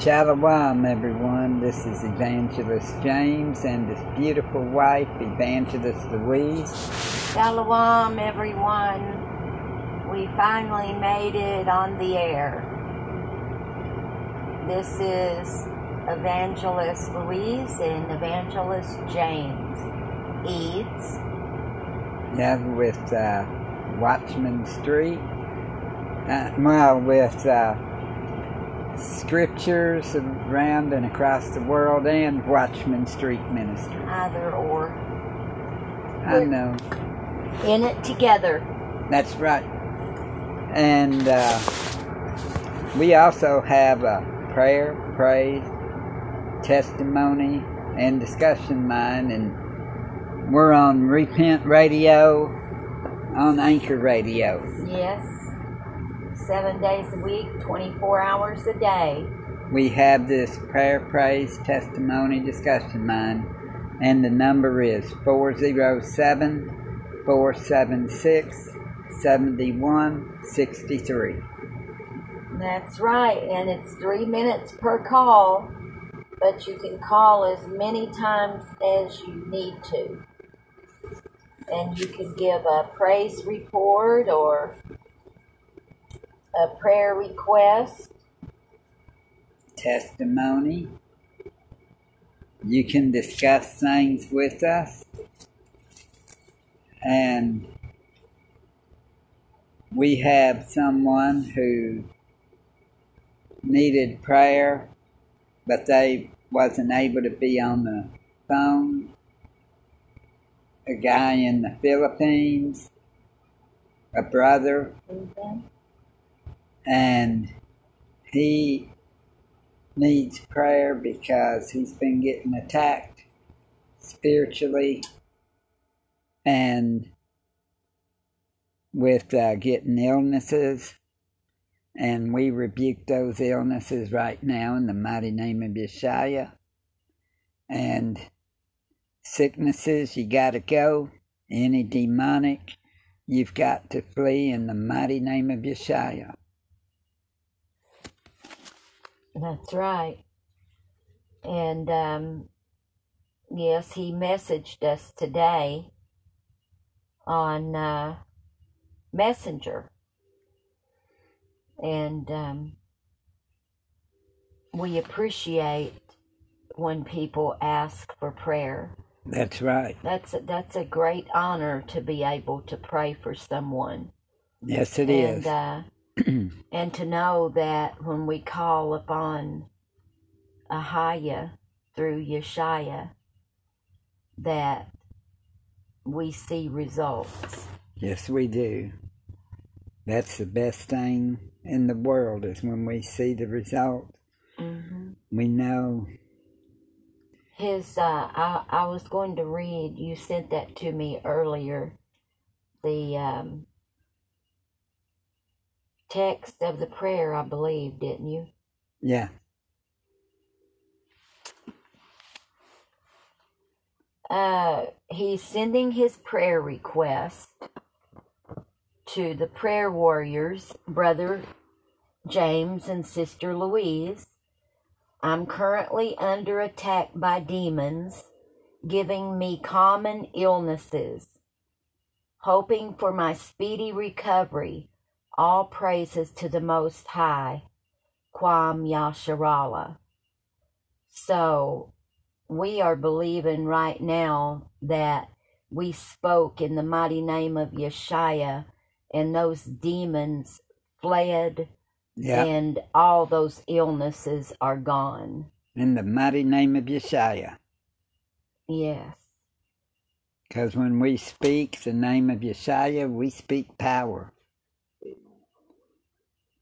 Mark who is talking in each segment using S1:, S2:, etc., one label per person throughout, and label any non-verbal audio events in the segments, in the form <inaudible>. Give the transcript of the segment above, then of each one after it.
S1: Shalom, everyone. This is Evangelist James and his beautiful wife, Evangelist Louise.
S2: Shalom, everyone. We finally made it on the air. This is Evangelist Louise and Evangelist James Eads.
S1: Yeah, with uh, Watchman Street. Uh, well, with uh, scriptures around and across the world and Watchman Street Ministry.
S2: Either or.
S1: I know.
S2: In it together.
S1: That's right. And uh, we also have a prayer, praise, testimony, and discussion line, and we're on Repent Radio, on Anchor Radio.
S2: Yes. Seven days a week, 24 hours a day.
S1: We have this prayer, praise, testimony, discussion line, and the number is 407 476 7163.
S2: That's right, and it's three minutes per call, but you can call as many times as you need to. And you can give a praise report or a prayer request.
S1: Testimony. You can discuss things with us. And we have someone who needed prayer, but they wasn't able to be on the phone. A guy in the Philippines, a brother,
S2: Mhm.
S1: And he needs prayer because he's been getting attacked spiritually and with uh, getting illnesses. And we rebuke those illnesses right now in the mighty name of Yeshua. And sicknesses, you got to go. Any demonic, you've got to flee in the mighty name of Yeshua.
S2: That's right. And um, yes, he messaged us today on uh, Messenger. And um, we appreciate when people ask for prayer.
S1: That's right.
S2: That's a, that's a great honor to be able to pray for someone.
S1: Yes, it
S2: and
S1: is.
S2: uh, <clears throat> and to know that when we call upon Ahaya through Yeshaya, that we see results.
S1: yes, we do. That's the best thing in the world is when we see the result.
S2: hmm
S1: We know.
S2: His, uh, I, I was going to read. You sent that to me earlier. The um, text of the prayer, I believe, didn't you?
S1: Yeah.
S2: uh, he's sending his prayer request to the prayer warriors, brother James and sister Louise. I'm currently under attack by demons, giving me common illnesses. Hoping for my speedy recovery, all praises to the Most High, Kwam Yasharala. So, we are believing right now that we spoke in the mighty name of Yeshua and those demons fled
S1: Yeah.
S2: and all those illnesses are gone.
S1: In the mighty name of Yeshua.
S2: Yes.
S1: Because when we speak the name of Yeshua, we speak power.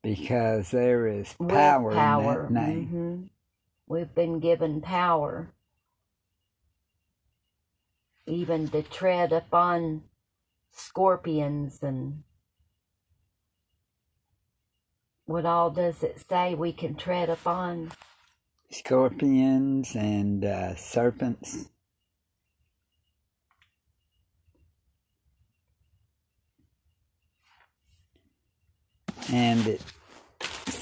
S1: Because there is power,
S2: power.
S1: in that name.
S2: Mhm. We've been given power. Even to tread upon scorpions and what all does it say we can tread upon?
S1: Scorpions and uh, serpents. And it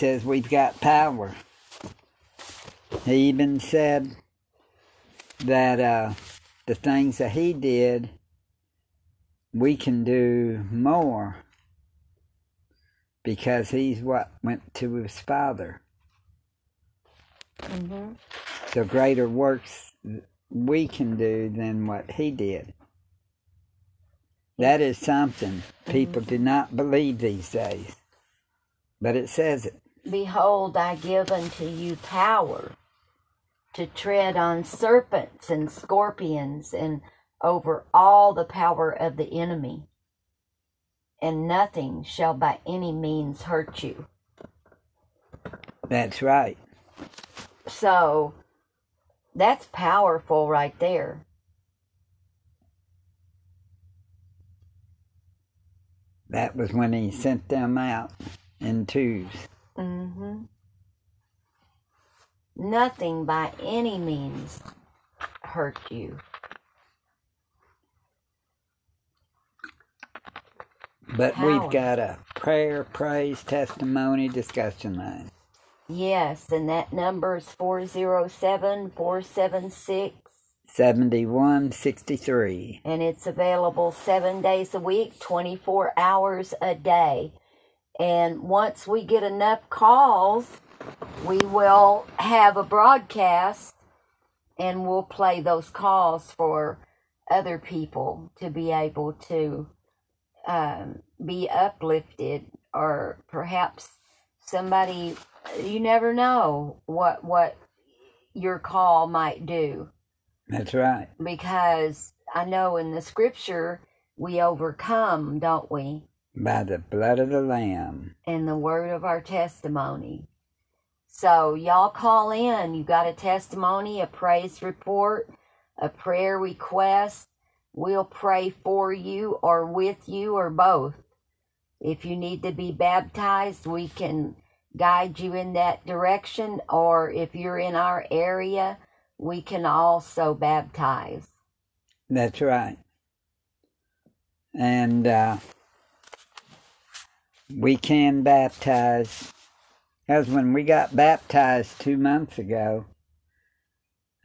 S1: says we've got power. He even said that uh, the things that he did, we can do more because he's what went to his father.
S2: hmm
S1: So greater works we can do than what he did. That is something people do not believe these days. But it says it.
S2: Behold, I give unto you power to tread on serpents and scorpions and over all the power of the enemy, and nothing shall by any means hurt you.
S1: That's right.
S2: So that's powerful right there.
S1: That was when he sent them out in twos.
S2: Hmm Nothing by any means hurt you.
S1: But
S2: Power.
S1: we've got a prayer, praise, testimony, discussion line.
S2: Yes, and that number is 407 476,
S1: 7163.
S2: and it's available seven days a week, 24 hours a day. And once we get enough calls, we will have a broadcast and we'll play those calls for other people to be able to um, be uplifted or perhaps somebody you never know what what your call might do
S1: That's right.
S2: because I know in the scripture we overcome, don't we?
S1: By the blood of the Lamb.
S2: and the word of our testimony. So y'all call in. You got a testimony, a praise report, a prayer request. We'll pray for you or with you or both. If you need to be baptized, we can guide you in that direction. Or if you're in our area, we can also baptize.
S1: That's right. And uh, we can baptize. Because when we got baptized two months ago,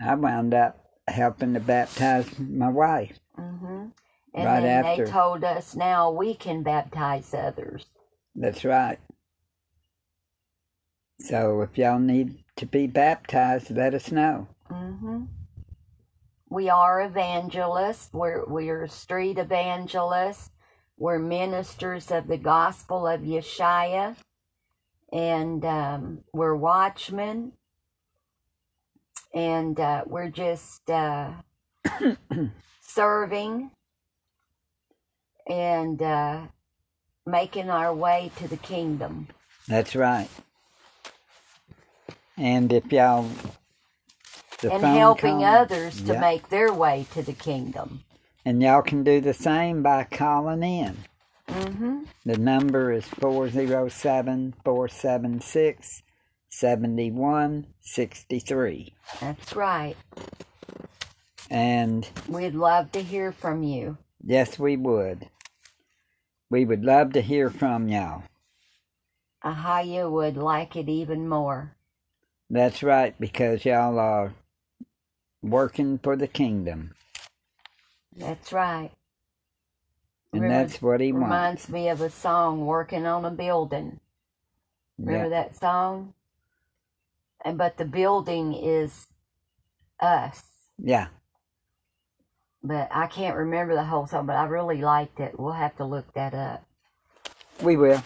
S1: I wound up helping to baptize my wife.
S2: hmm And
S1: Right
S2: then
S1: after.
S2: they told us now we can baptize others.
S1: That's right. So if y'all need to be baptized, let us know.
S2: hmm We are evangelists. We're we're street evangelists. We're ministers of the gospel of Yeshua, and um, we're watchmen. And uh, we're just uh, <coughs> serving and uh, making our way to the kingdom.
S1: That's right. And if y'all
S2: and helping others to make their way to the kingdom.
S1: And y'all can do the same by calling in.
S2: hmm
S1: The number is 407 476 7163.
S2: That's right.
S1: And
S2: We'd love to hear from you.
S1: yes, we would. We would love to hear from y'all.
S2: Ahaya would like it even more.
S1: That's right, because y'all are working for the kingdom.
S2: That's right.
S1: And
S2: Remember-
S1: that's what he wants.
S2: Reminds me of a song, Working on a Building. Remember
S1: Yeah.
S2: that song? And but the building is us.
S1: yeah.
S2: But I can't remember the whole song, but I really liked it. We'll have to look that up.
S1: We will.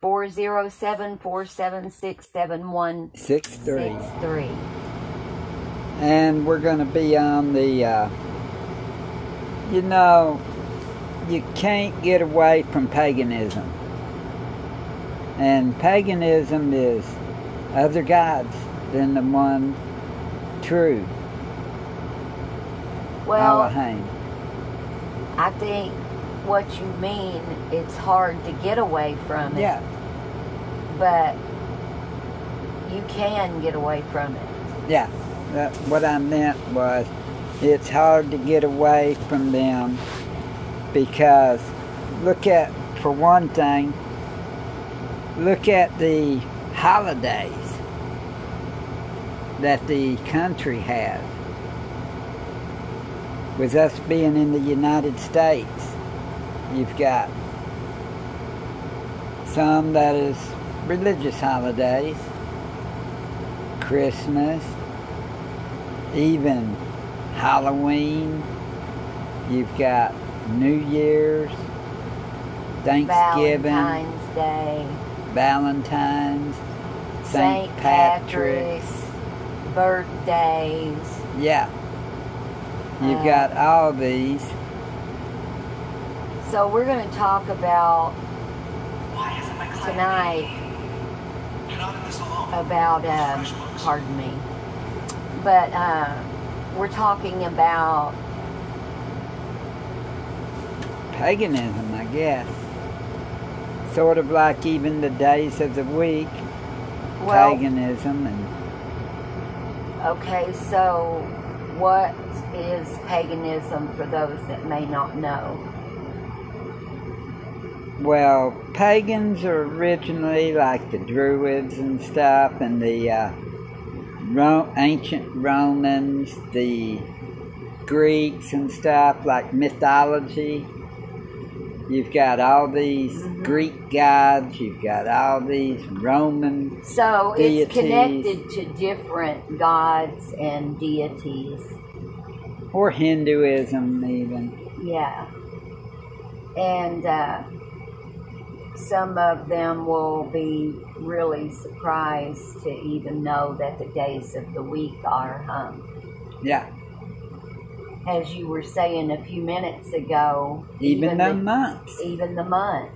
S2: 407 476 7163.
S1: 6 3. And we're going to be on the, uh, you know, you can't get away from paganism. And paganism is other gods than the one true,
S2: Well,
S1: Elohim.
S2: I think what you mean, it's hard to get away from it.
S1: Yeah,
S2: But you can get away from it.
S1: yeah. That, what I meant was it's hard to get away from them because look at, for one thing, look at the holidays. that the country has. With us being in the United States, you've got some that is religious holidays, Christmas, even Halloween. You've got New Year's, Thanksgiving,
S2: Valentine's Day,
S1: Valentine's, St.
S2: St.
S1: Patrick's.
S2: Patrick's, birthdays.
S1: Yeah. You've
S2: Uh,
S1: got all these.
S2: So we're going to talk about tonight about um, pardon me, but uh, we're talking about
S1: paganism, I guess. Sort of like even the days of the week,
S2: well.
S1: paganism, and
S2: Okay, so what is paganism for those that may not know?
S1: well, pagans are originally like the Druids and stuff, and the uh, Ro- ancient Romans, the Greeks and stuff, like mythology. You've got all these
S2: Mhm.
S1: Greek gods, you've got all these Roman
S2: So it's connected to different gods and deities.
S1: or Hinduism, even.
S2: Yeah. And uh, some of them will be really surprised to even know that the days of the week are, um,
S1: Yeah,
S2: as you were saying a few minutes ago,
S1: even, the
S2: the,
S1: months.
S2: even the months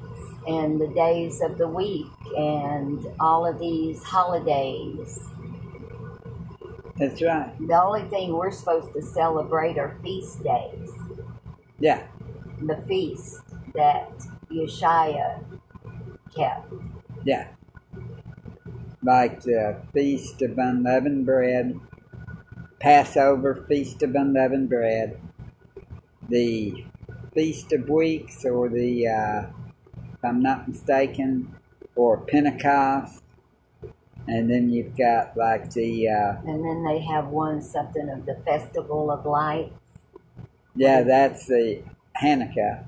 S2: and the days of the week and all of these holidays.
S1: That's right.
S2: The only thing we're supposed to celebrate are feast days.
S1: Yeah,
S2: the feast that Yeshua kept.
S1: yeah. Like the Feast of Unleavened Bread, Passover Feast of Unleavened Bread, the Feast of Weeks, or the, uh, if I'm not mistaken, or Pentecost. And then you've got like the, uh,
S2: And then they have one something of the Festival of Lights.
S1: yeah, that's the Hanukkah.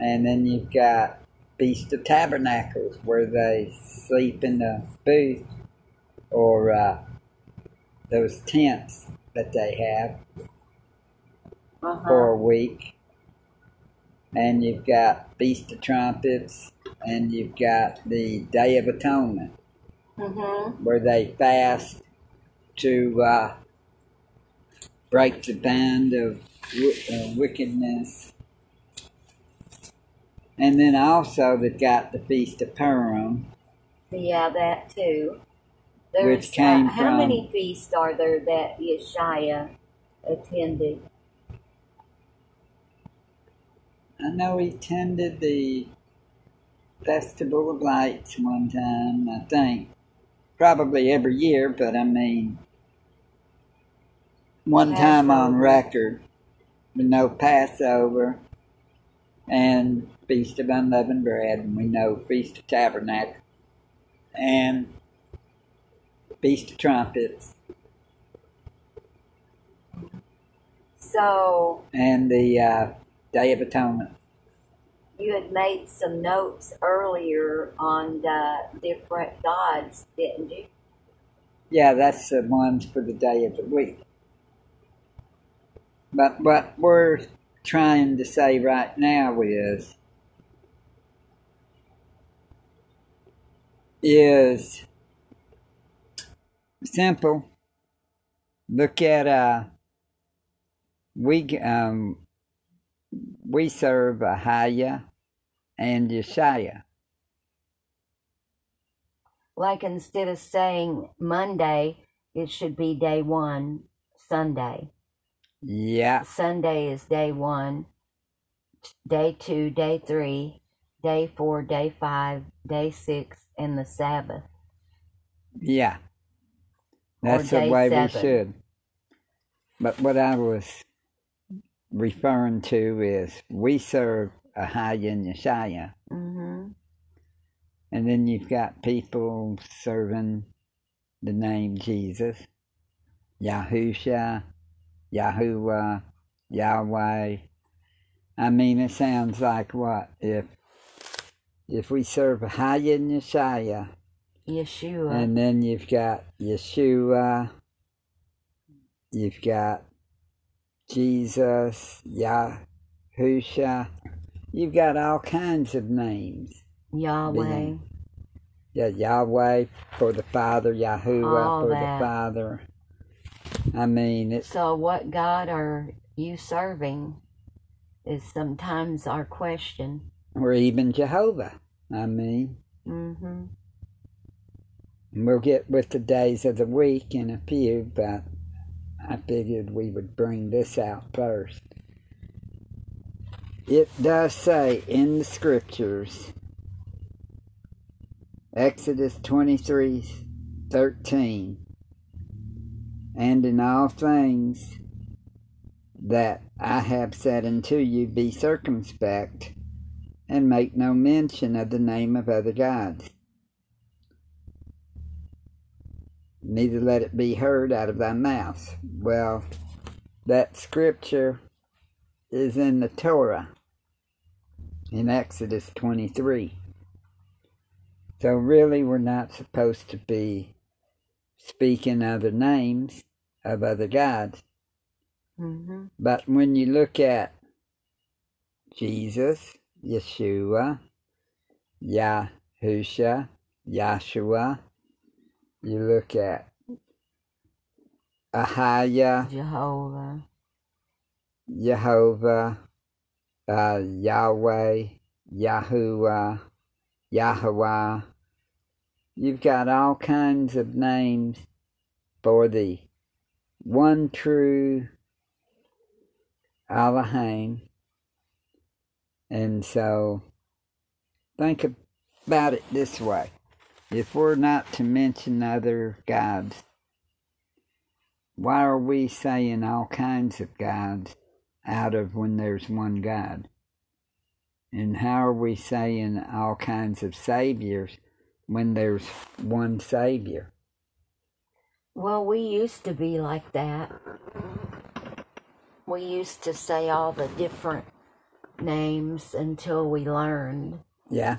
S1: And then you've got Feast of Tabernacles, where they sleep in the booth or uh, those tents that they have
S2: Uh-huh.
S1: for a week. And you've got Feast of Trumpets, and you've got the Day of Atonement,
S2: Mm-hmm.
S1: where they fast to uh, break the band of wi- uh, wickedness. And then also they've got the Feast of Purim,
S2: Yeah, that too. There's,
S1: Which came
S2: uh, how
S1: from-
S2: many feasts are there that Yeshua attended?
S1: I know he attended the Festival of Lights one time, I think. Probably every year, but I mean, one time on record, we know Passover and Feast of Unleavened Bread, and we know Feast of Tabernacle and Feast of Trumpets
S2: So
S1: and the uh, Day of Atonement.
S2: you had made some notes earlier on the different gods, didn't you?
S1: Yeah, that's the ones for the day of the week. But what we're trying to say right now is is simple. Look at uh we um we serve Ahaya and Yeshaya.
S2: Like instead of saying Monday, it should be day one, Sunday.
S1: Yeah,
S2: Sunday is day one, day two, day three, day four, day five, day six, and the Sabbath.
S1: Yeah. That's the way
S2: seven.
S1: we should. But what I was referring to is we serve Ahaya and Yeshaya.
S2: Mm-hmm.
S1: And then you've got people serving the name Jesus, Yahusha, Yahuwah, Yahweh. I mean, it sounds like what if if we serve Hayah Yeshaya,
S2: Yeshua.
S1: and then you've got Yeshua, you've got Jesus, Yahusha, you've got all kinds of names.
S2: Yahweh.
S1: Being- Yeah, Yahweh for the Father, Yahuwah
S2: All
S1: for
S2: that.
S1: the Father. I mean, it's
S2: So, what God are you serving is sometimes our question.
S1: or even Jehovah. I mean,
S2: Mm-hmm.
S1: we'll get with the days of the week in a few, but I figured we would bring this out first. It does say in the scriptures, Exodus twenty-three, thirteen, and in all things that I have said unto you, be circumspect, and make no mention of the name of other gods. Neither let it be heard out of thy mouth. Well, that scripture is in the Torah, in Exodus 23. So, really, we're not supposed to be speaking other names of other gods.
S2: Mm-hmm.
S1: But when you look at Jesus, Yeshua, Yahusha, Yahshua, you look at Ahaya,
S2: Jehovah.
S1: Jehovah, uh, Yahweh, Yahuwah, Yahweh. You've got all kinds of names for the one true Elohim. And so think about it this way. If we're not to mention other gods, why are we saying all kinds of gods out of when there's one God? And how are we saying all kinds of saviors when there's one savior?
S2: Well, we used to be like that. We used to say all the different names until we learned.
S1: Yeah.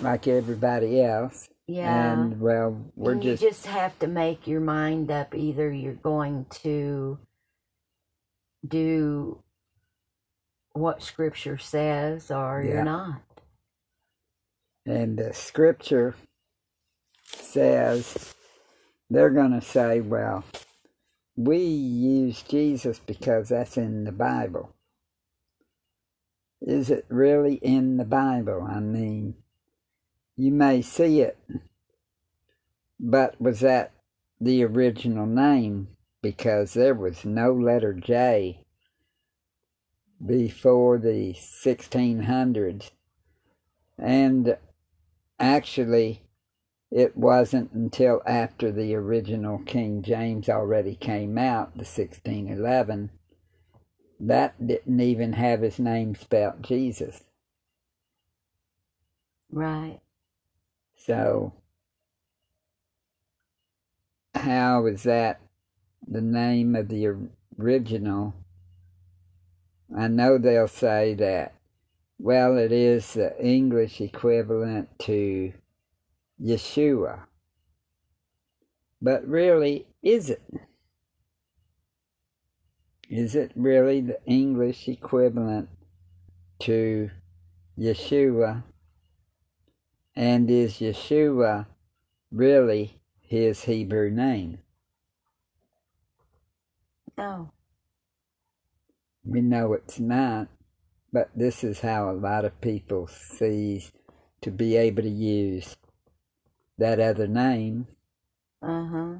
S1: Like everybody else.
S2: Yeah.
S1: And well, we're
S2: And
S1: just,
S2: you just have to make your mind up. Either you're going to do what Scripture says, or
S1: Yeah.
S2: you're not.
S1: And the scripture says they're going to say, well, we use Jesus because that's in the Bible. Is it really in the Bible? I mean, you may see it, but was that the original name? Because there was no letter J before the 1600s. And actually, it wasn't until after the original King James already came out, the 1611, that didn't even have his name spelt Jesus.
S2: Right.
S1: So, how is that the name of the original? I know they'll say that, well, it is the English equivalent to Yeshua. But really, is it? Is it really the English equivalent to Yeshua? And is Yeshua really his Hebrew name?
S2: No.
S1: We know it's not, but this is how a lot of people sees to be able to use that other name
S2: Uh huh.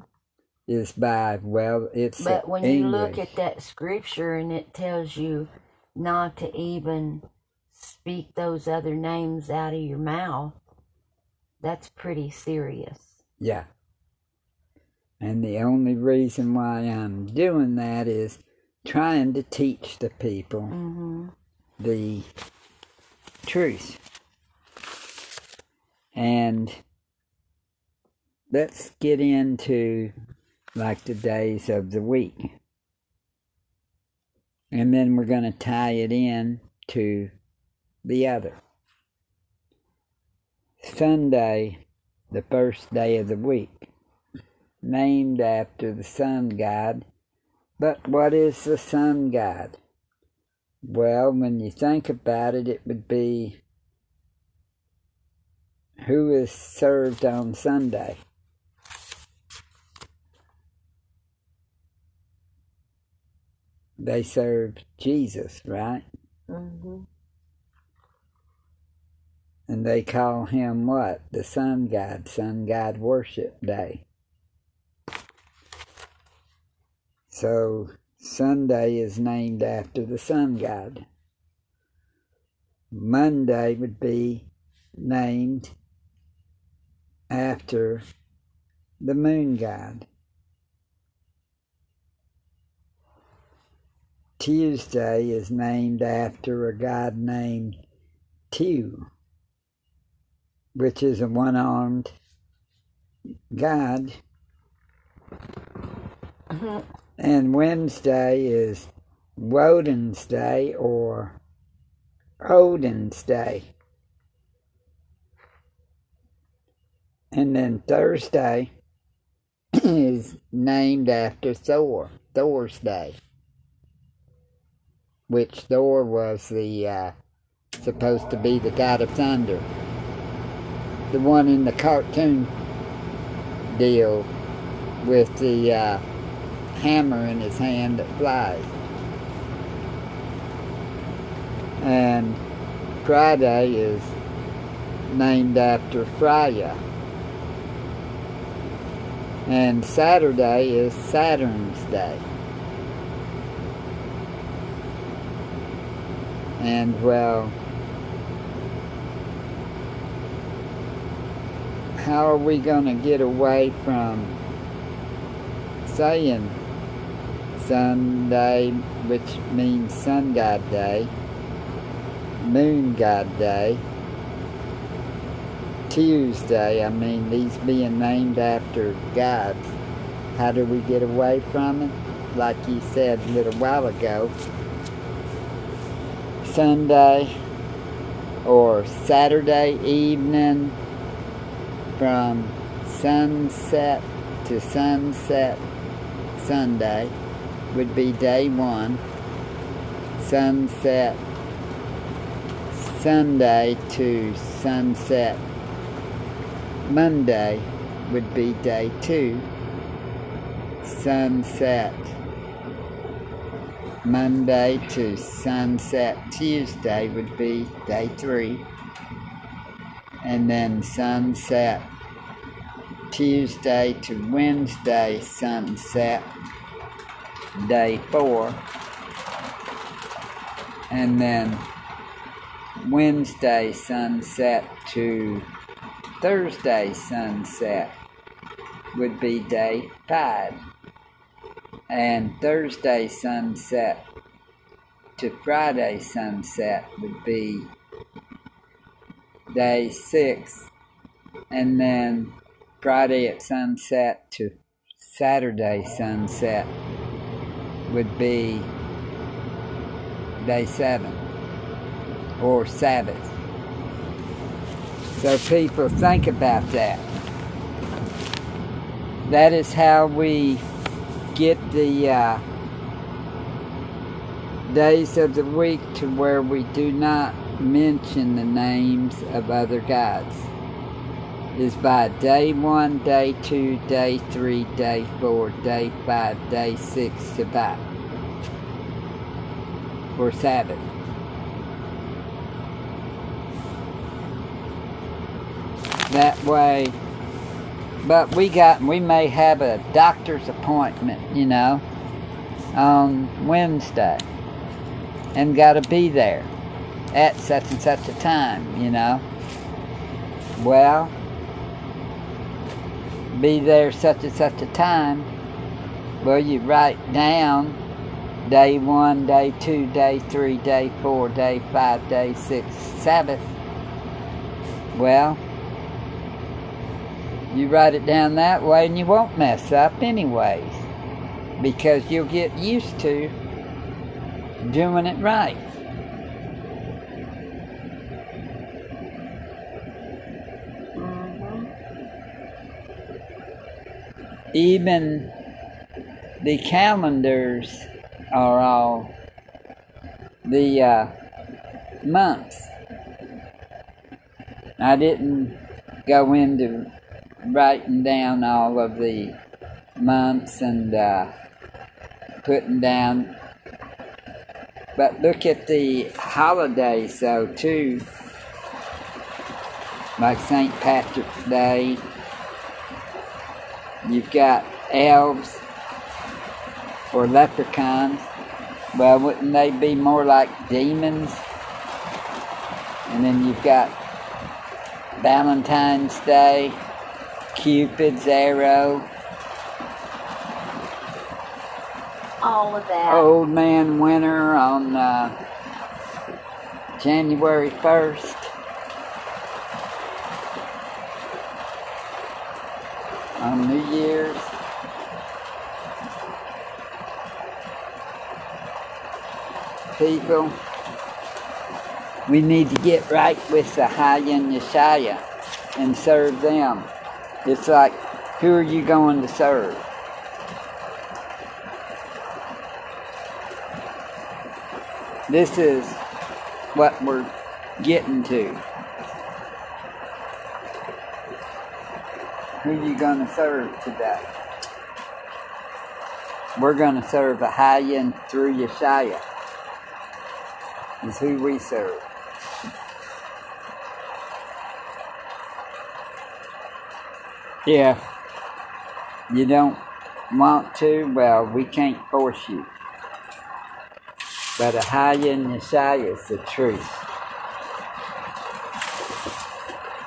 S1: is by well it's
S2: But when you look at that scripture and it tells you not to even speak those other names out of your mouth, that's pretty serious.
S1: yeah and the only reason why i'm doing that is trying to teach the people
S2: Mm-hmm.
S1: The truth. And let's get into like the days of the week. And then we're going to tie it in to the other. Sunday, the first day of the week, named after the sun god. But what is the sun god? Well, when you think about it, it would be who is served on Sunday. They served Jesus, right?
S2: Mm-hmm.
S1: And they call him what? The sun god, sun god worship day. So Sunday is named after the sun god. Monday would be named after the moon god. Tuesday is named after a god named Tew, which is a one armed god.
S2: Mm-hmm.
S1: And Wednesday is Woden's Day or Odin's Day. And then Thursday <clears throat> is named after Thor, Thor's Day, which Thor was the uh, supposed to be the god of thunder, the one in the cartoon deal with the uh, hammer in his hand that flies. And Friday is named after Freya. And Saturday is Saturn's Day. And well, how are we going to get away from saying Sunday, which means Sun God Day, Moon God Day, Tuesday, I mean, these being named after gods. How do we get away from it? Like you said a little while ago, Sunday or Saturday evening from sunset to sunset Sunday would be day one. Sunset Sunday to sunset Monday would be day two. Sunset Monday to sunset Tuesday would be day three. And then sunset Tuesday to Wednesday sunset day four. And then Wednesday sunset to Thursday sunset would be day five. And Thursday sunset to Friday sunset would be day six. And then Friday at sunset to Saturday sunset would be day seven or Sabbath. So people think about that. That is how we get the uh, days of the week to where we do not mention the names of other gods. Is by day one, day two, day three, day four, day five, day six, Shabbat. Or Sabbath. that way. But we got, we may have a doctor's appointment, you know, on Wednesday, and got to be there at such and such a time, you know. Well, be there such and such a time. Well, you write down day one, day two, day three, day four, day five, day six, Sabbath. Well, You write it down that way and you won't mess up anyways. Because you'll get used to doing it right. Even the calendars are all the uh, months. I didn't go into writing down all of the months and uh, putting down. But look at the holidays, though, too. Like St. Patrick's Day. You've got elves or leprechauns. Well, wouldn't they be more like demons? And then you've got Valentine's Day, Cupid's arrow,
S2: All of that.
S1: Old Man Winter on uh, January 1st. On New Year's. People, we need to get right with the high and Yeshaya and serve them. It's like, who are you going to serve? This is what we're getting to. Who you gonna serve today? We're gonna serve Ahiah through Yeshaya. Is who we serve. If you don't want to, well, we can't force you. But Ahiah and Yeshaya is the truth.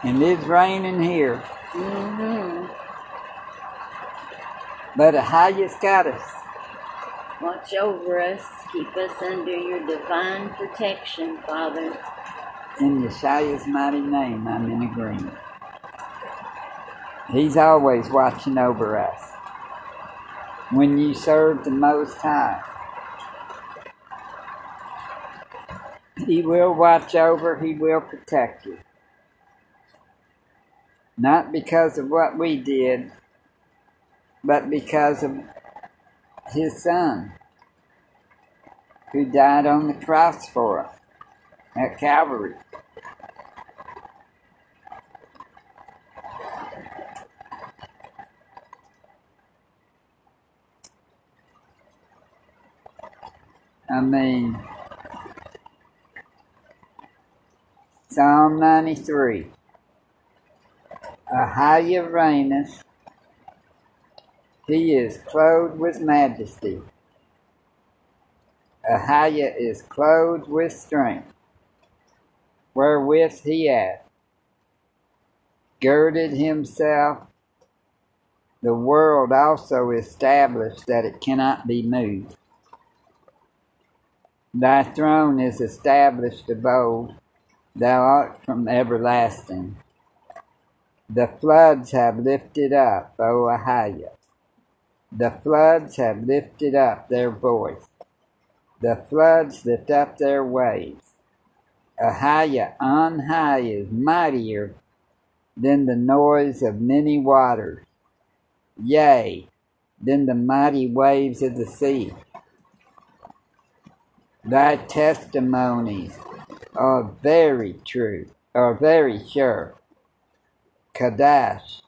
S1: And it's raining here.
S2: Mm-hmm.
S1: But Ahiah's got us.
S2: Watch over us. Keep us under your divine protection, Father.
S1: In Yeshua's mighty name, I'm in agreement. He's always watching over us. When you serve the Most High, He will watch over, He will protect you. Not because of what we did, but because of His Son, who died on the cross for us at Calvary. I mean, Psalm 93. Ahiah reigneth, he is clothed with majesty. Ahiah is clothed with strength, wherewith he hath girded himself. The world also established that it cannot be moved. Thy throne is established old, thou art from everlasting. The floods have lifted up, O Ahiah. The floods have lifted up their voice. The floods lift up their waves. Ahiah on high is mightier than the noise of many waters, yea, than the mighty waves of the sea. Thy testimonies are very true, are very sure. Kadash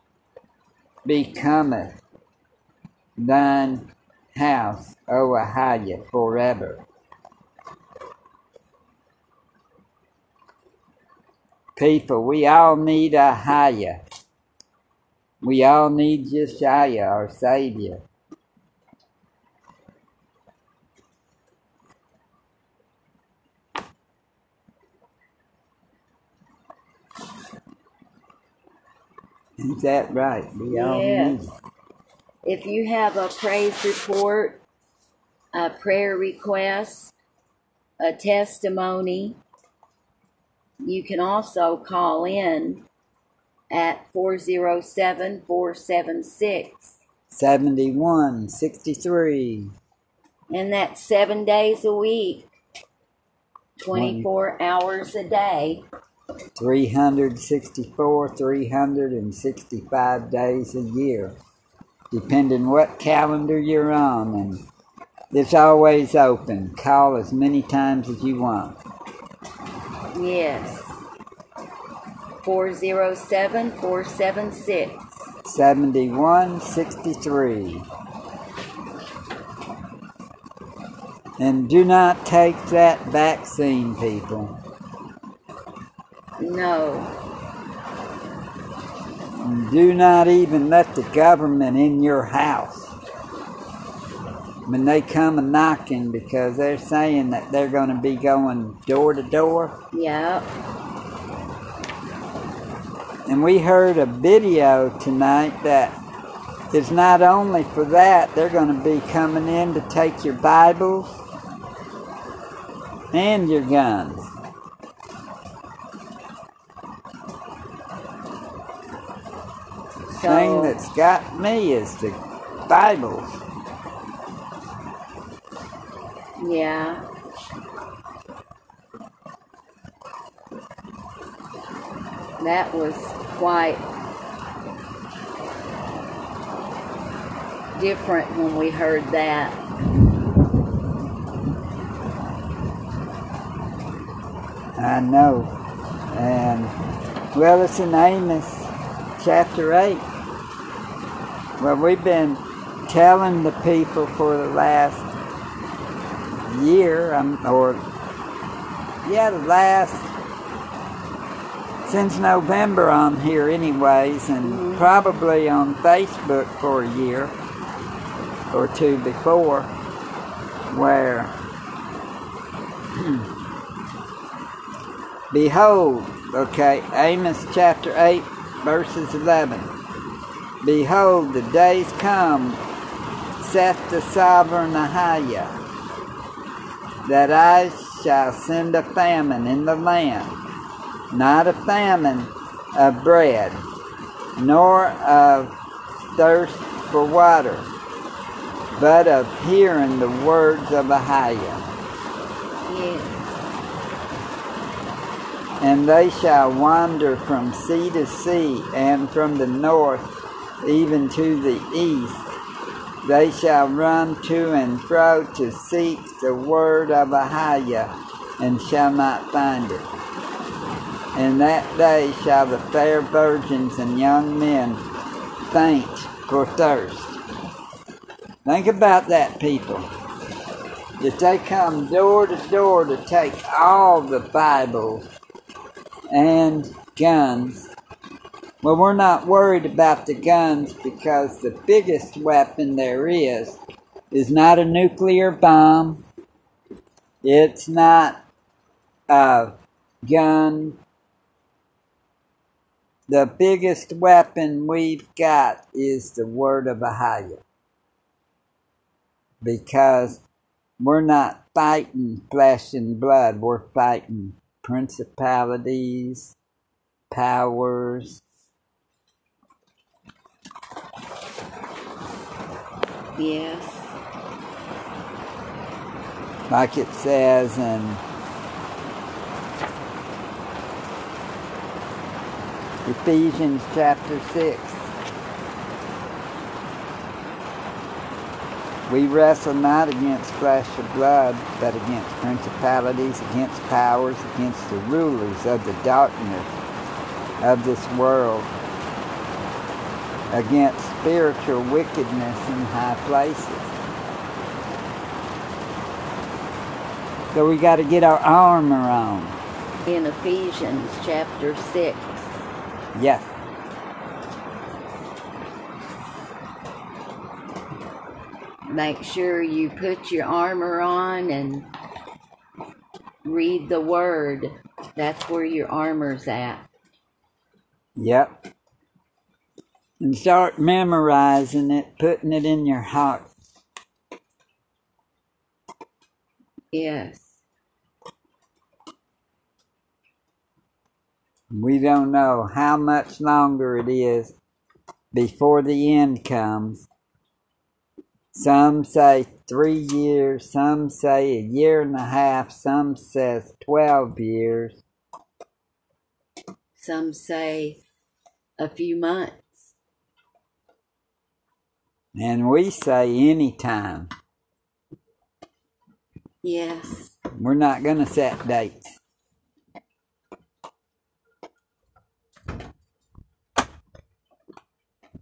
S1: becometh thine house, O Ahiah, forever. People, we all need Ahiah. We all need Yeshaya, our Savior. Is that right? We all
S2: Yes.
S1: need.
S2: If you have a praise report, a prayer request, a testimony, you can also call in at 407 476.
S1: 7163.
S2: And that's seven days a week, 24 hours a day.
S1: 364, 365 days a year, depending what calendar you're on. And it's always open. Call as many times as you want.
S2: Yes. 407 476.
S1: 7163. And do not take that vaccine, people.
S2: No.
S1: Do not even let the government in your house when they come a knocking because they're saying that they're going to be going door to door.
S2: Yep.
S1: And we heard a video tonight that it's not only for that, they're going to be coming in to take your Bibles and your guns.
S2: So,
S1: thing that's got me is the Bibles.
S2: yeah. That was quite different when we heard that.
S1: I know. And, well, it's in Amos chapter 8. Well, we've been telling the people for the last year, um, or, yeah, the last, since November on here, anyways, and probably on Facebook for a year or two before, where Behold, okay, Amos chapter 8, verses 11. Behold, the days come, saith the sovereign Ahiah, that I shall send a famine in the land, not a famine of bread, nor of thirst for water, but of hearing the words of Ahiah.
S2: Yeah.
S1: And they shall wander from sea to sea, and from the north even to the east. They shall run to and fro to seek the word of Ahiah, and shall not find it. In that day shall the fair virgins and young men faint for thirst. Think about that, people. That they come door to door to take all the Bibles and guns. Well, we're not worried about the guns because the biggest weapon there is is not a nuclear bomb. It's not a gun. The biggest weapon we've got is the word of Ahiah. Because we're not fighting flesh and blood, we're fighting principalities, powers.
S2: Yes.
S1: Like it says in Ephesians chapter 6. We wrestle not against flesh and blood, but against principalities, against powers, against the rulers of the darkness of this world, against spiritual wickedness in high places. So we got to get our armor on.
S2: In Ephesians chapter 6.
S1: Yes.
S2: Make sure you put your armor on and read the word. That's where your armor's at.
S1: Yep. And start memorizing it, putting it in your heart.
S2: Yes.
S1: We don't know how much longer it is before the end comes. Some say three years, some say a year and a half, some says 12 years.
S2: Some say a few months.
S1: And we say anytime.
S2: Yes.
S1: We're not going to set dates.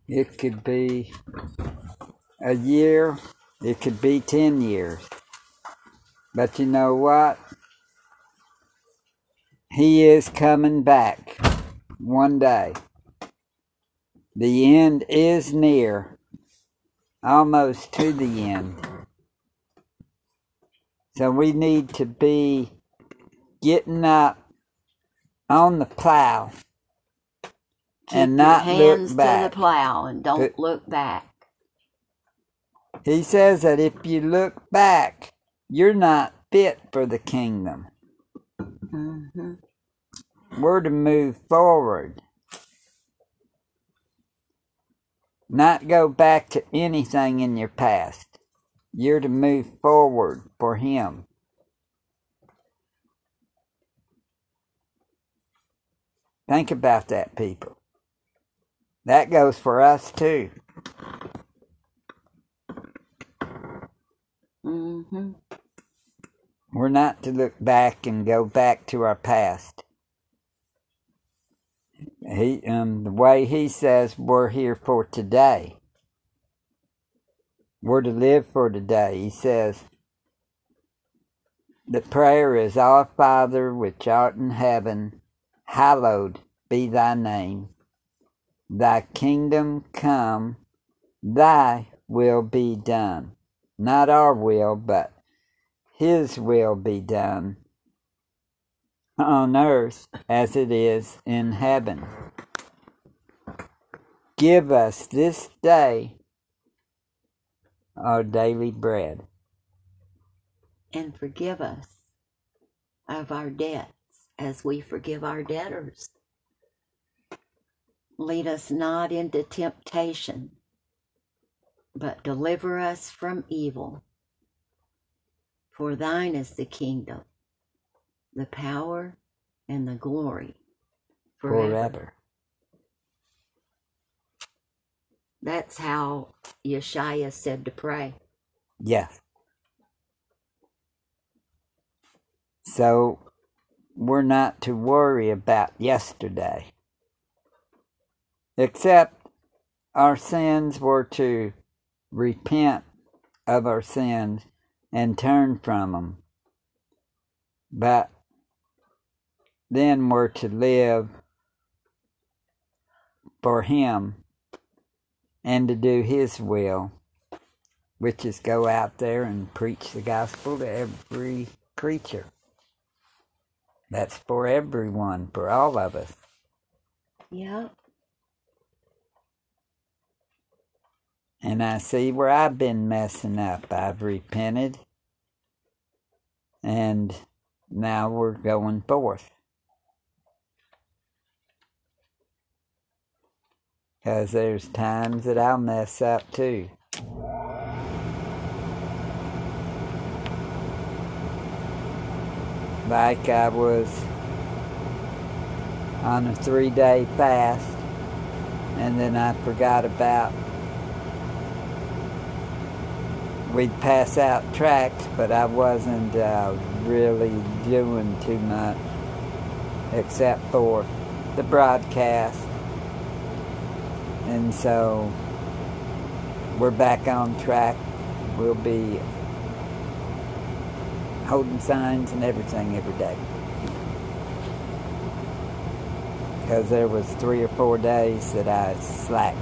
S1: It could be a year, it could be 10 years. But you know what? He is coming back one day. The end is near, almost to the end. So we need to be getting up on the plow
S2: Keep
S1: and not
S2: hands
S1: look back.
S2: to the plow and don't
S1: But-
S2: look back.
S1: He says that if you look back, you're not fit for the kingdom.
S2: hmm
S1: We're to move forward, not go back to anything in your past. You're to move forward for Him. Think about that, people. That goes for us too.
S2: Mm-hmm.
S1: We're not to look back and go back to our past. He, um, the way he says we're here for today. We're to live for today. He says, the prayer is, Our Father which art in heaven, hallowed be thy name. Thy kingdom come, thy will be done. Not our will, but his will be done on earth as it is in heaven. Give us this day our daily bread.
S2: And forgive us of our debts as we forgive our debtors. Lead us not into temptation, but deliver us from evil. For thine is the kingdom, the power, and the glory forever.
S1: forever.
S2: That's how Yeshua said to pray.
S1: Yes. So we're not to worry about yesterday. Except our sins were to repent of our sins and turn from them. But then we're to live for Him and to do His will, which is go out there and preach the gospel to every creature. That's for everyone, for all of us.
S2: Yep.
S1: And I see where I've been messing up. I've repented. And now we're going forth. Because there's times that I'll mess up too. Like I was on a three day fast, and then I forgot about we'd pass out tracks, but I wasn't uh, really doing too much except for the broadcast. And so we're back on track. We'll be holding signs and everything every day. Because there was three or four days that I slacked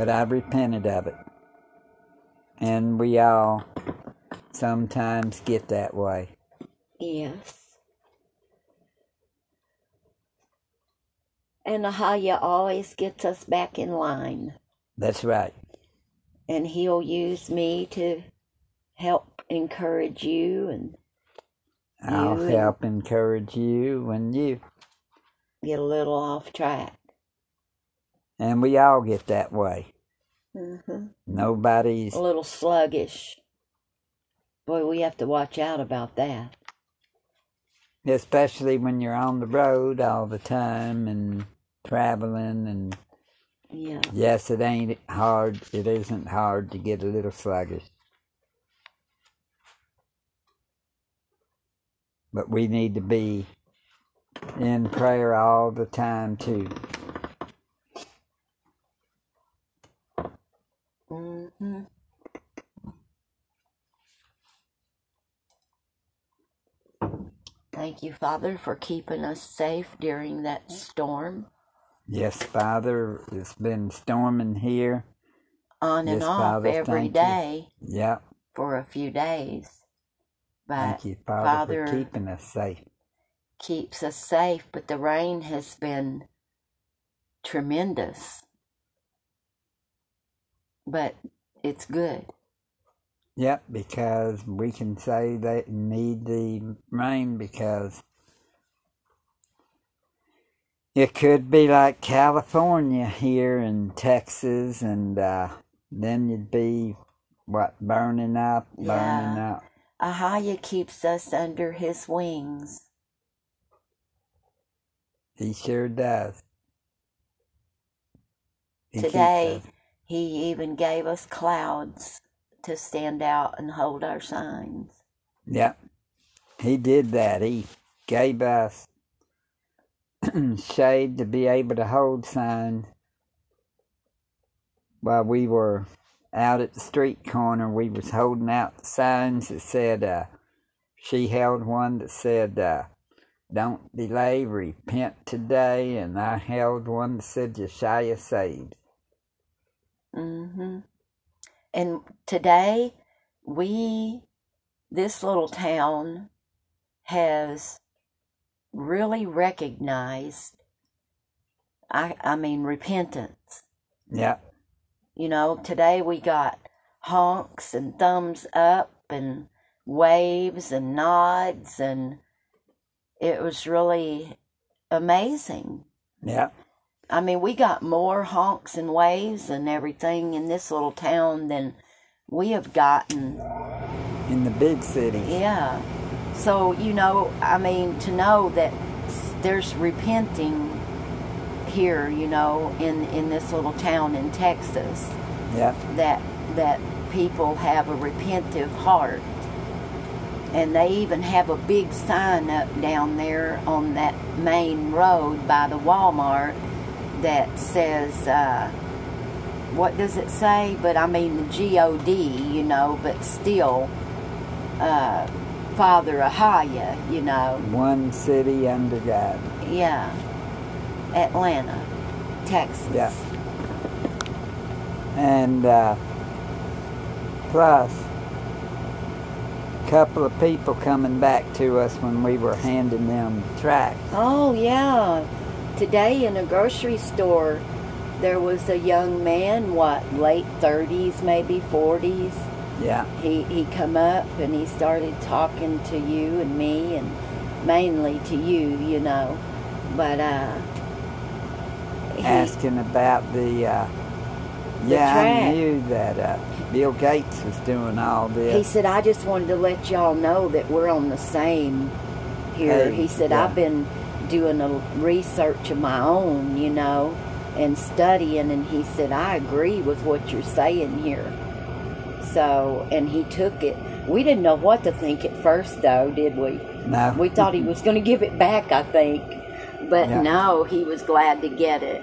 S1: but I repented of it. And we all sometimes get that way.
S2: Yes. And Ahaya always gets us back in line.
S1: That's right.
S2: And he'll use me to help encourage you and
S1: I'll
S2: You and-
S1: help encourage you when you.
S2: get a little off track.
S1: And we all get that way.
S2: hmm
S1: Nobody's.
S2: A little sluggish. Boy, we have to watch out about that.
S1: Especially when you're on the road all the time and traveling. And
S2: Yeah.
S1: yes, it ain't hard. It isn't hard to get a little sluggish. But we need to be in prayer all the time, too.
S2: hmm Thank you, Father, for keeping us safe during that storm.
S1: Yes, Father, it's been storming here.
S2: On and
S1: Yes,
S2: off
S1: Father,
S2: every
S1: thank you. Yep.
S2: for a few days. But
S1: Thank you, Father,
S2: Father-
S1: for keeping us safe.
S2: keeps us safe, but the rain has been tremendous. But it's good.
S1: Yep, because we can say they need the rain because it could be like California here and Texas, and uh, then you'd be what burning up, burning
S2: Yeah.
S1: up.
S2: Ahaya keeps us under his wings.
S1: He sure does. He
S2: Today, he even gave us clouds to stand out and hold our signs.
S1: Yep. He did that. He gave us <clears throat> shade to be able to hold signs while we were out at the street corner. We was holding out signs that said, uh, she held one that said, uh, don't delay, repent today. And I held one that said, Yeshua saved.
S2: hmm And today, we, this little town, has really recognized, I, I mean, repentance.
S1: Yeah.
S2: You know, today we got honks and thumbs up and waves and nods, and it was really amazing.
S1: Yeah.
S2: I mean, we got more honks and waves and everything in this little town than we have gotten.
S1: In the big cities.
S2: Yeah. So, you know, I mean, to know that there's repenting here, you know, in, in this little town in Texas,
S1: Yep.
S2: that that people have a repentive heart. And they even have a big sign up down there on that main road by the Walmart that says, uh, what does it say? But I mean the G O D, you know, but still, uh, Father Ahaya, you know,
S1: One city under God.
S2: yeah, Atlanta, Texas.
S1: Yeah. and uh, plus a couple of people coming back to us when we were handing them tracts.
S2: Oh, yeah. Today in a grocery store, there was a young man, what, late 30s, maybe 40s.
S1: Yeah,
S2: He, he come up and he started talking to you and me and mainly to you, you know. But, uh, he,
S1: asking about the. Uh,
S2: The
S1: yeah. I knew that uh, Bill Gates was doing all this.
S2: he said, I just wanted to let y'all know that we're on the same here.
S1: Hey,
S2: he said,
S1: yeah.
S2: I've been doing a research of my own, you know, and studying, and he said, I agree with what you're saying here. So, and he took it. We didn't know what to think at first, though, did we?
S1: no,
S2: We thought he was going to give it back, I think. But
S1: Yeah.
S2: no, he was glad to get it.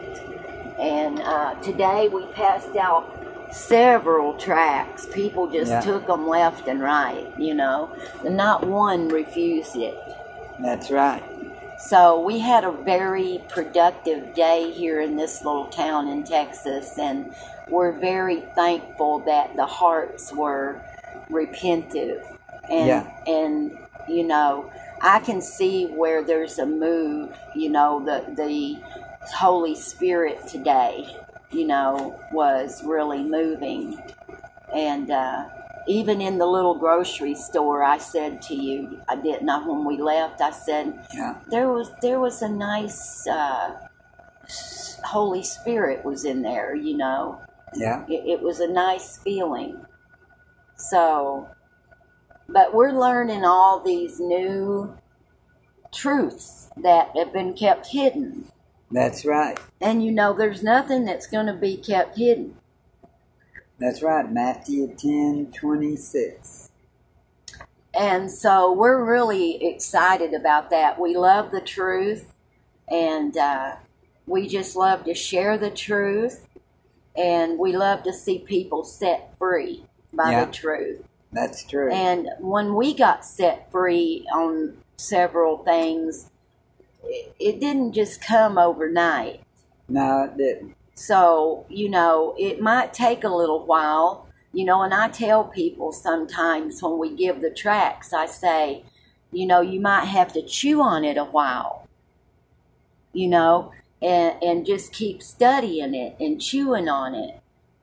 S2: And uh, today we passed out several tracks. People just
S1: Yeah.
S2: took them left and right, you know. And not one refused it.
S1: that's right.
S2: So we had a very productive day here in this little town in Texas, and we're very thankful that the hearts were repentive. And
S1: Yeah.
S2: and you know, I can see where there's a move, you know, the the Holy Spirit today, you know, was really moving. And uh even in the little grocery store, I said to you, I didn't know when we left. I said
S1: Yeah.
S2: there was there was a nice uh, Holy Spirit was in there. You know,
S1: Yeah.
S2: it, it was a nice feeling. So, but we're learning all these new truths that have been kept hidden.
S1: That's right.
S2: And you know, there's nothing that's going to be kept hidden.
S1: That's right. Matthew ten twenty six.
S2: And so we're really excited about that. We love the truth, and uh, we just love to share the truth, and we love to see people set free by
S1: Yeah.
S2: the truth.
S1: That's true.
S2: And when we got set free on several things, it, it didn't just come overnight.
S1: no, it didn't.
S2: So, you know, it might take a little while, you know, and I tell people sometimes when we give the tracks, I say, you know, you might have to chew on it a while, you know, and, and just keep studying it and chewing on it,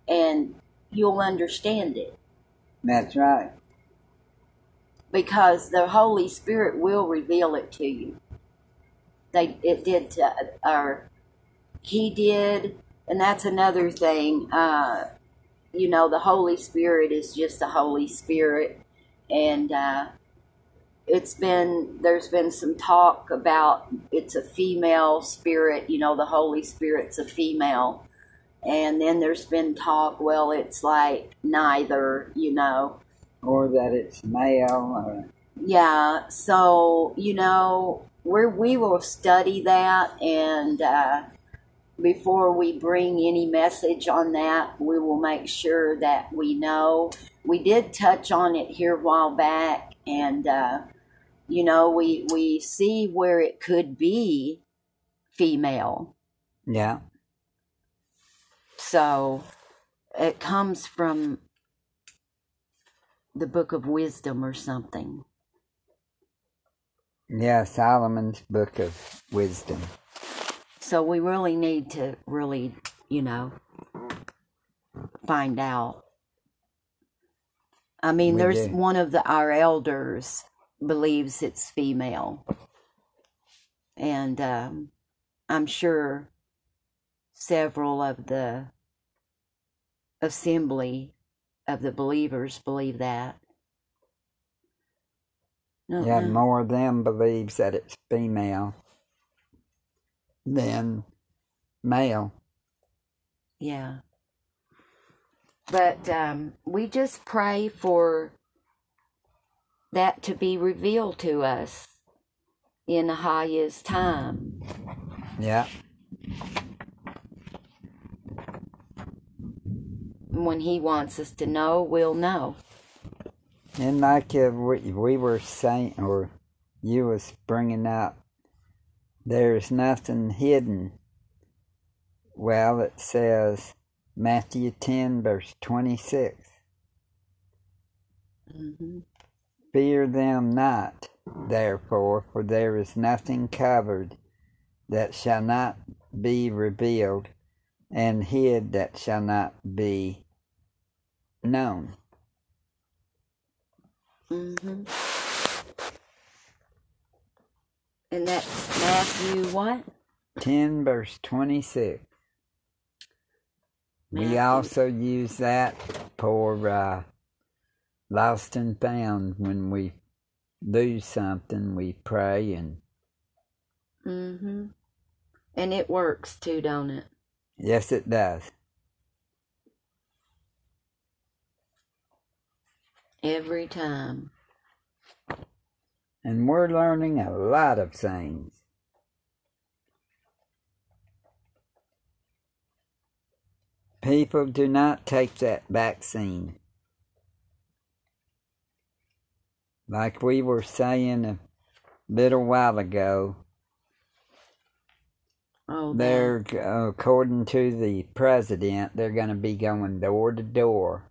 S2: and you'll understand it
S1: That's right.
S2: because the Holy Spirit will reveal it to you. They it did to, or he did, and that's another thing. Uh, you know, the Holy Spirit is just the Holy Spirit, and uh, it's been there's been some talk about it's a female spirit. You know, the Holy Spirit's a female, and then there's been talk. Well, it's like neither. You know,
S1: Or that it's male. Or,
S2: yeah, so you know, we we will study that, and uh, before we bring any message on that, we will make sure that we know. We did touch on it here a while back, and uh, you know, we we see where it could be female.
S1: yeah.
S2: So it comes from the book of wisdom or something.
S1: Yeah. Solomon's book of wisdom.
S2: So we really need to really, you know, find out. I mean,
S1: We
S2: there's
S1: do.
S2: one of the our elders believes it's female, and um, I'm sure several of the assembly of the believers believe that.
S1: Yeah, more of them believes that it's female than male.
S2: Yeah. But um, we just pray for that to be revealed to us in Ahaya's time.
S1: Yeah.
S2: When he wants us to know, we'll know.
S1: And like uh, we, we were saying, or you was bringing up, there's nothing hidden. Well, it says Matthew 10, verse 26
S2: hmm
S1: Fear them not, therefore, for there is nothing covered that shall not be revealed, and hid that shall not be known.
S2: hmm And that's Matthew what?
S1: 10 verse 26. We also use that for uh, lost and found when we lose something, we pray and
S2: hmm And it works too, don't it?
S1: yes, it does.
S2: Every time.
S1: And we're learning a lot of things. People do not take that vaccine. Like we were saying a little while ago,
S2: Oh,
S1: they're, uh, according to the president, they're going to be going door to door.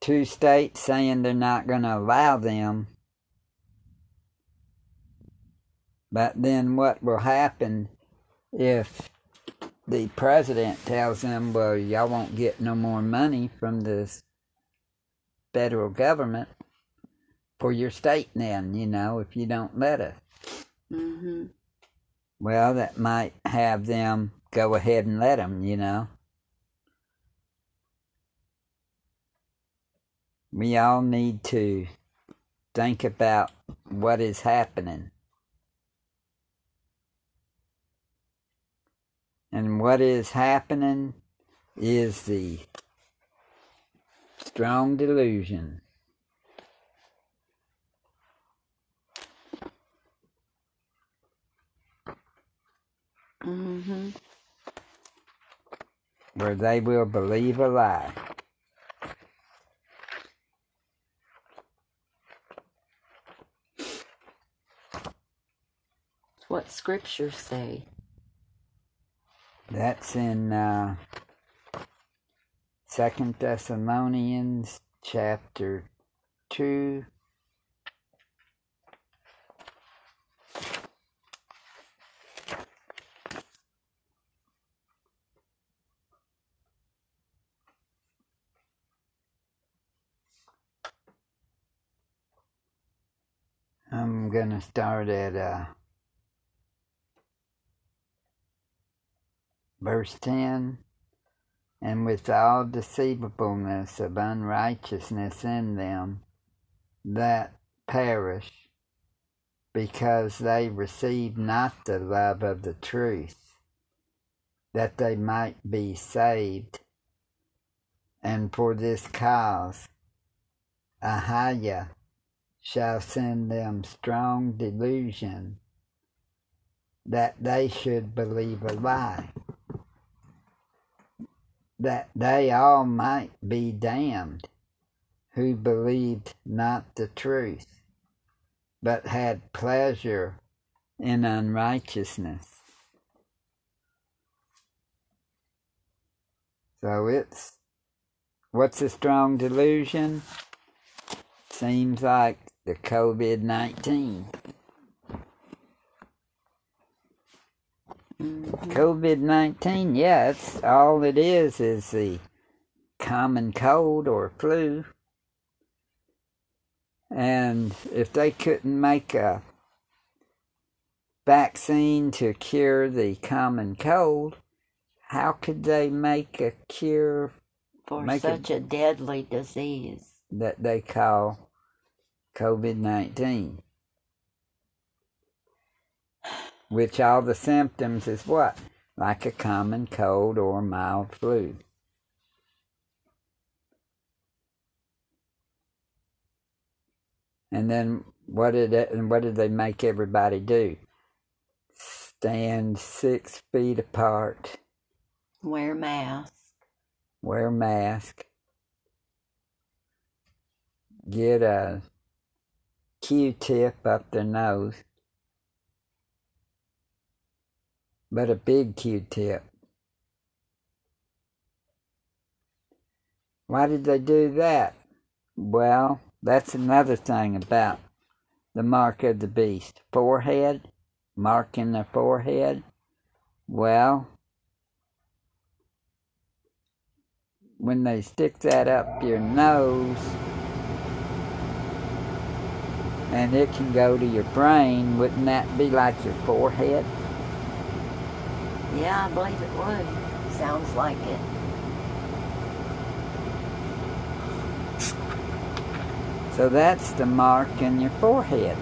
S1: Two states saying they're not going to allow them. But then what will happen if the president tells them, well, y'all won't get no more money from this federal government for your state then, you know, if you don't let us.
S2: Mm-hmm.
S1: Well, that might have them go ahead and let them, you know. We all need to think about what is happening. And what is happening is the strong delusion.
S2: Mm-hmm.
S1: Where they will believe a lie.
S2: What scriptures say.
S1: That's in uh, Second Thessalonians chapter two. Start at uh, verse 10 and with all deceivableness of unrighteousness in them that perish because they receive not the love of the truth that they might be saved. And for this cause Ahiah shall send them strong delusion that they should believe a lie that they all might be damned who believed not the truth, but had pleasure in unrighteousness. So it's what's a strong delusion? Seems like the COVID 19. Mm-hmm. COVID 19, yeah, it's all it is is the common cold or flu. And if they couldn't make a vaccine to cure the common cold, how could they make a cure
S2: For such a deadly disease.
S1: that they call COVID 19? Which all the symptoms is what? Like a common cold or mild flu. And then what did it, and what did they make everybody do? Stand six feet apart,
S2: Wear mask.
S1: wear mask, get a Q-tip up their nose, but a big Q-tip. Why did they do that? Well, that's another thing about the mark of the beast. Forehead, mark in their forehead. Well, when they stick that up your nose, and it can go to your brain, wouldn't that be like your forehead?
S2: Yeah, I believe it would. Sounds like it.
S1: So that's the mark in your forehead.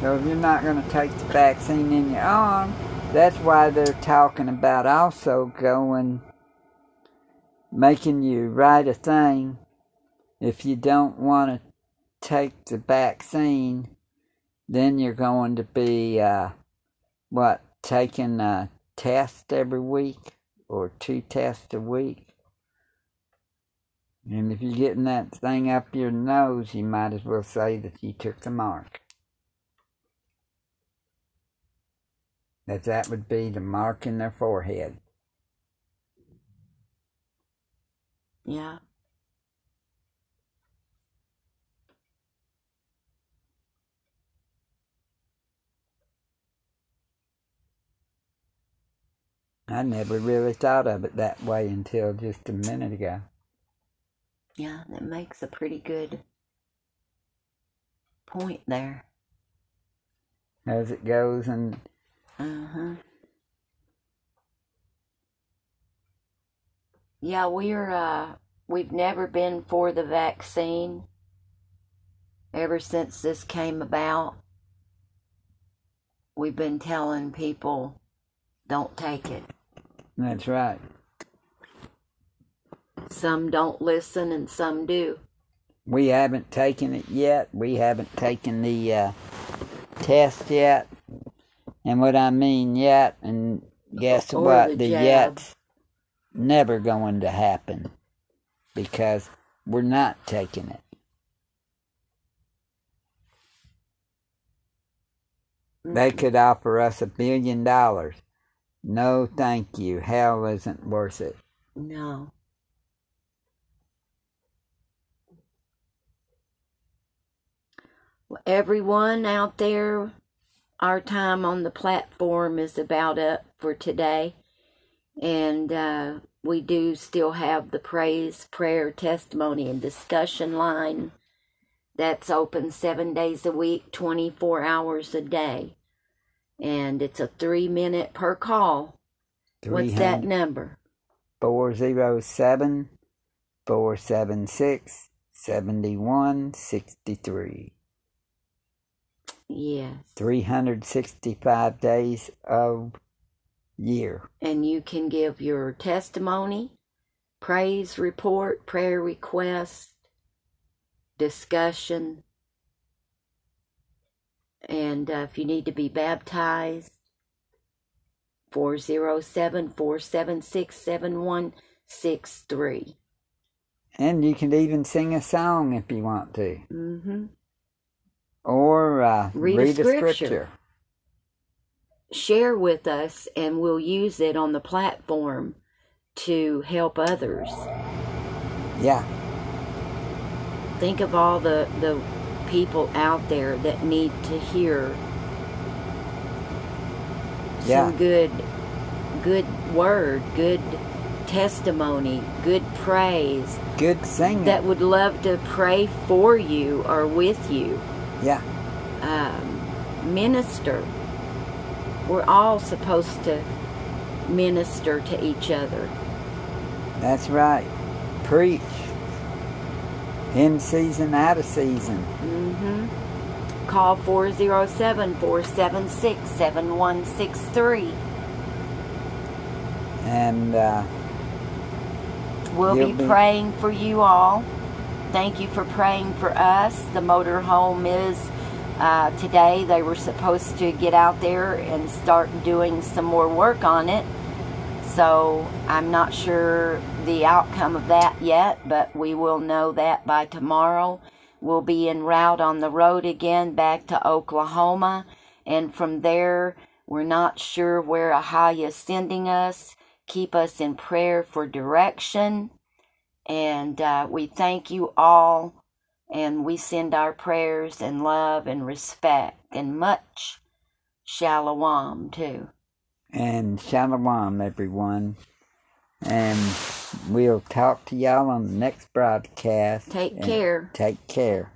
S1: So if you're not going to take the vaccine in your arm, that's why they're talking about also going, making you write a thing if you don't want to take the vaccine, then you're going to be, uh, what, taking a test every week or two tests a week. And if you're getting that thing up your nose, you might as well say that you took the mark. That that would be the mark in their forehead.
S2: Yeah.
S1: I never really thought of it that way until just a minute ago.
S2: Yeah, that makes a pretty good point there.
S1: as it goes, and
S2: Uh huh. Yeah, we're uh we've never been for the vaccine ever since this came about. We've been telling people don't take it.
S1: That's right.
S2: Some don't listen and some do.
S1: We haven't taken it yet. We haven't taken the uh, test yet. And what I mean yet, and guess
S2: Or
S1: what?
S2: the
S1: The, yet's never going to happen because we're not taking it. They could offer us a billion dollars. No, thank you. Hell isn't worth it.
S2: No. Well, Everyone out there, our time on the platform is about up for today. And uh, we do still have the praise, prayer, testimony, and discussion line that's open seven days a week, 24 hours a day. And it's a three minute per call. What's that number?
S1: 407 476 7163.
S2: Yes.
S1: 365 days of year.
S2: and you can give your testimony, praise report, prayer request, discussion, and uh, if you need to be baptized, 407 476 7163.
S1: And you can even sing a song if you want to.
S2: Mm-hmm.
S1: Or uh,
S2: Read a
S1: read, a
S2: scripture.
S1: scripture.
S2: Share with us, and we'll use it on the platform to help others.
S1: Yeah,
S2: think of all the the people out there that need to hear
S1: Yeah.
S2: some good good word good testimony good praise
S1: good singing.
S2: that would love to pray for you or with you
S1: yeah,
S2: um, minister we're all supposed to minister to each other
S1: that's right. Preach. In season, out of season.
S2: hmm Call 407 476 7163.
S1: And uh,
S2: We'll be
S1: be-
S2: praying for you all. Thank you for praying for us. The motorhome is uh, today. They were supposed to get out there and start doing some more work on it. So I'm not sure the outcome of that yet, but we will know that by tomorrow. We'll be en route on the road again back to Oklahoma. And from there, we're not sure where Ahaya is sending us. Keep us in prayer for direction. And uh, we thank you all. And we send our prayers and love and respect and much shalom too.
S1: and shalom, everyone. And we'll talk to y'all on the next broadcast.
S2: Take care.
S1: Take care.